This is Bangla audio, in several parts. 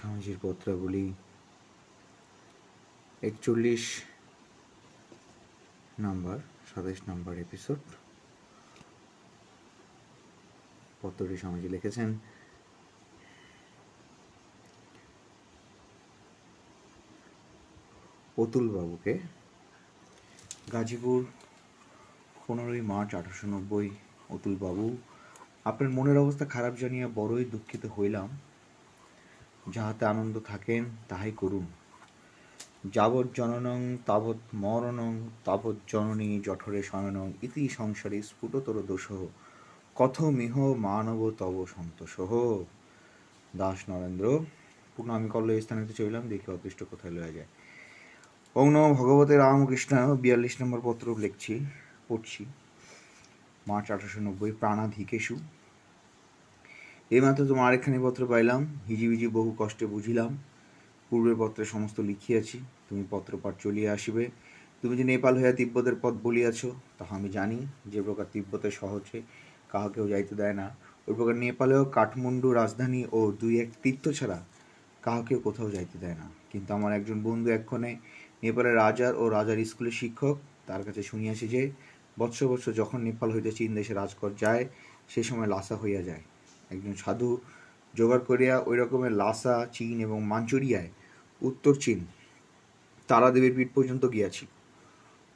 স্বামীজির পত্রাবলী একচল্লিশ নাম্বার সাতাইশ নাম্বার এপিসোড পত্রটি স্বামীজি লিখেছেন। অতুল বাবুকে গাজীপুর পনেরোই মার্চ আঠারোশো নব্বই অতুল বাবু আপনার মনের অবস্থা খারাপ জানিয়া বড়ই দুঃখিত হইলাম। যাহাতে আনন্দ থাকেন, তাহাই করুন। যাবৎ জননং, তাবৎ মরণং, তাবৎ জননী জঠরে শয়নং ইতি সংসারে স্ফুটতর দোষ কথমিহ মানব তব সন্তোষ দাস নরেন্দ্র, পূর্ণ আমি কল্ল এই স্থানে চলিলাম, দেখি অদৃষ্ট কোথায় লয়া যায়। ওং নম ভগবতে রামকৃষ্ণ, বিয়াল্লিশ নম্বর পত্র লিখছি, পড়ছি। মার্চ আঠারোশো নব্বই, প্রাণাধিকেশু। এইমাত্র তোমার আরেকখানি পত্র পাইলাম। হিজিবিজি বহু কষ্টে বুঝিলাম। পূর্বের পত্রে সমস্ত লিখিয়াছি। তুমি পত্রপাঠ চলিয়া আসিবে। তুমি যে নেপাল হইয়া তিব্বতের পথ বলিয়াছ, তাহা আমি জানি। যে প্রকার তিব্বতে সহজে কাহাকেও যাইতে দেয় না। ওই প্রকার নেপালেও কাঠমান্ডু রাজধানী ও দুই এক তীর্থ ছাড়া কাহাকেও কোথাও যাইতে দেয় না। কিন্তু আমার একজন বন্ধু এক্ষণে নেপালের রাজার ও রাজার স্কুলের শিক্ষক তার কাছে শুনিয়াছি যে বৎসর বৎসর যখন নেপাল হইতে চীন দেশে রাজকর যায়, সে সময় লাসা হইয়া যায়। একজন সাধু জোগাড় করিয়া ওই রকমের লাসা, চীন এবং মাঞ্চুরিয়ায় উত্তর চীন তারাদেবীর পীঠ পর্যন্ত গিয়াছি।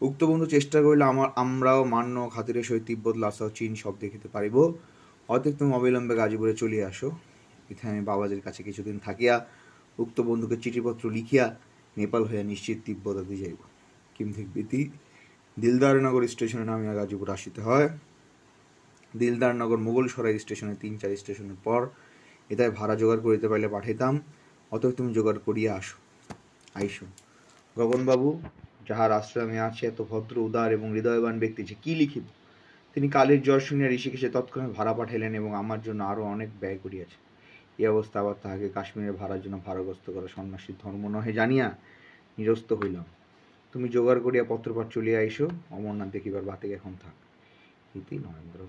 উক্ত বন্ধু চেষ্টা করিলে আমার, আমরাও মান্য খাতিরের সহিত তিব্বত, লাসা ও চীন সব দেখিতে পারিব। অতএব তুমি অবিলম্বে গাজীপুরে চলিয়া আসো। এখানে আমি বাবাজির কাছে কিছুদিন থাকিয়া উক্ত বন্ধুকে চিঠিপত্র লিখিয়া নেপাল হইয়া নিশ্চিত তিব্বত আদি যাইব। কিমথিক বিতি দিলদারনগর স্টেশনে নামিয়া গাজীপুর আসিতে হয়। দিলদারনগর মুঘলসরাই স্টেশনে তিন, চার স্টেশনের পর। এটাই ভাড়া জোগাড় করিতে পারলে পাঠাইতাম। অতএব তুমি জোগাড় করিয়া আসো। আইসো। গগনবাবু, যাহার আশ্রমে আছে এত ভদ্র, উদার এবং হৃদয়বান ব্যক্তি যে কি লিখিব? তিনি কালের জ্বর শুনিয়া ঋষিকেশে তৎক্ষণাৎ ভাড়া পাঠাইলেন এবং আমার জন্য আরও অনেক ব্যয় করিয়াছে। এই অবস্থা আবার তাহাকে কাশ্মীরের ভাড়ার জন্য ভাড়াগ্রস্ত করা সন্ন্যাসীর ধর্ম নহে জানিয়া নিরস্ত হইলাম। তুমি জোগাড় করিয়া পত্রপাঠ চলিয়া আইসো। অমরনাথ দেখিবার বাতিক এখন থাক। ইতি নরেন্দ্র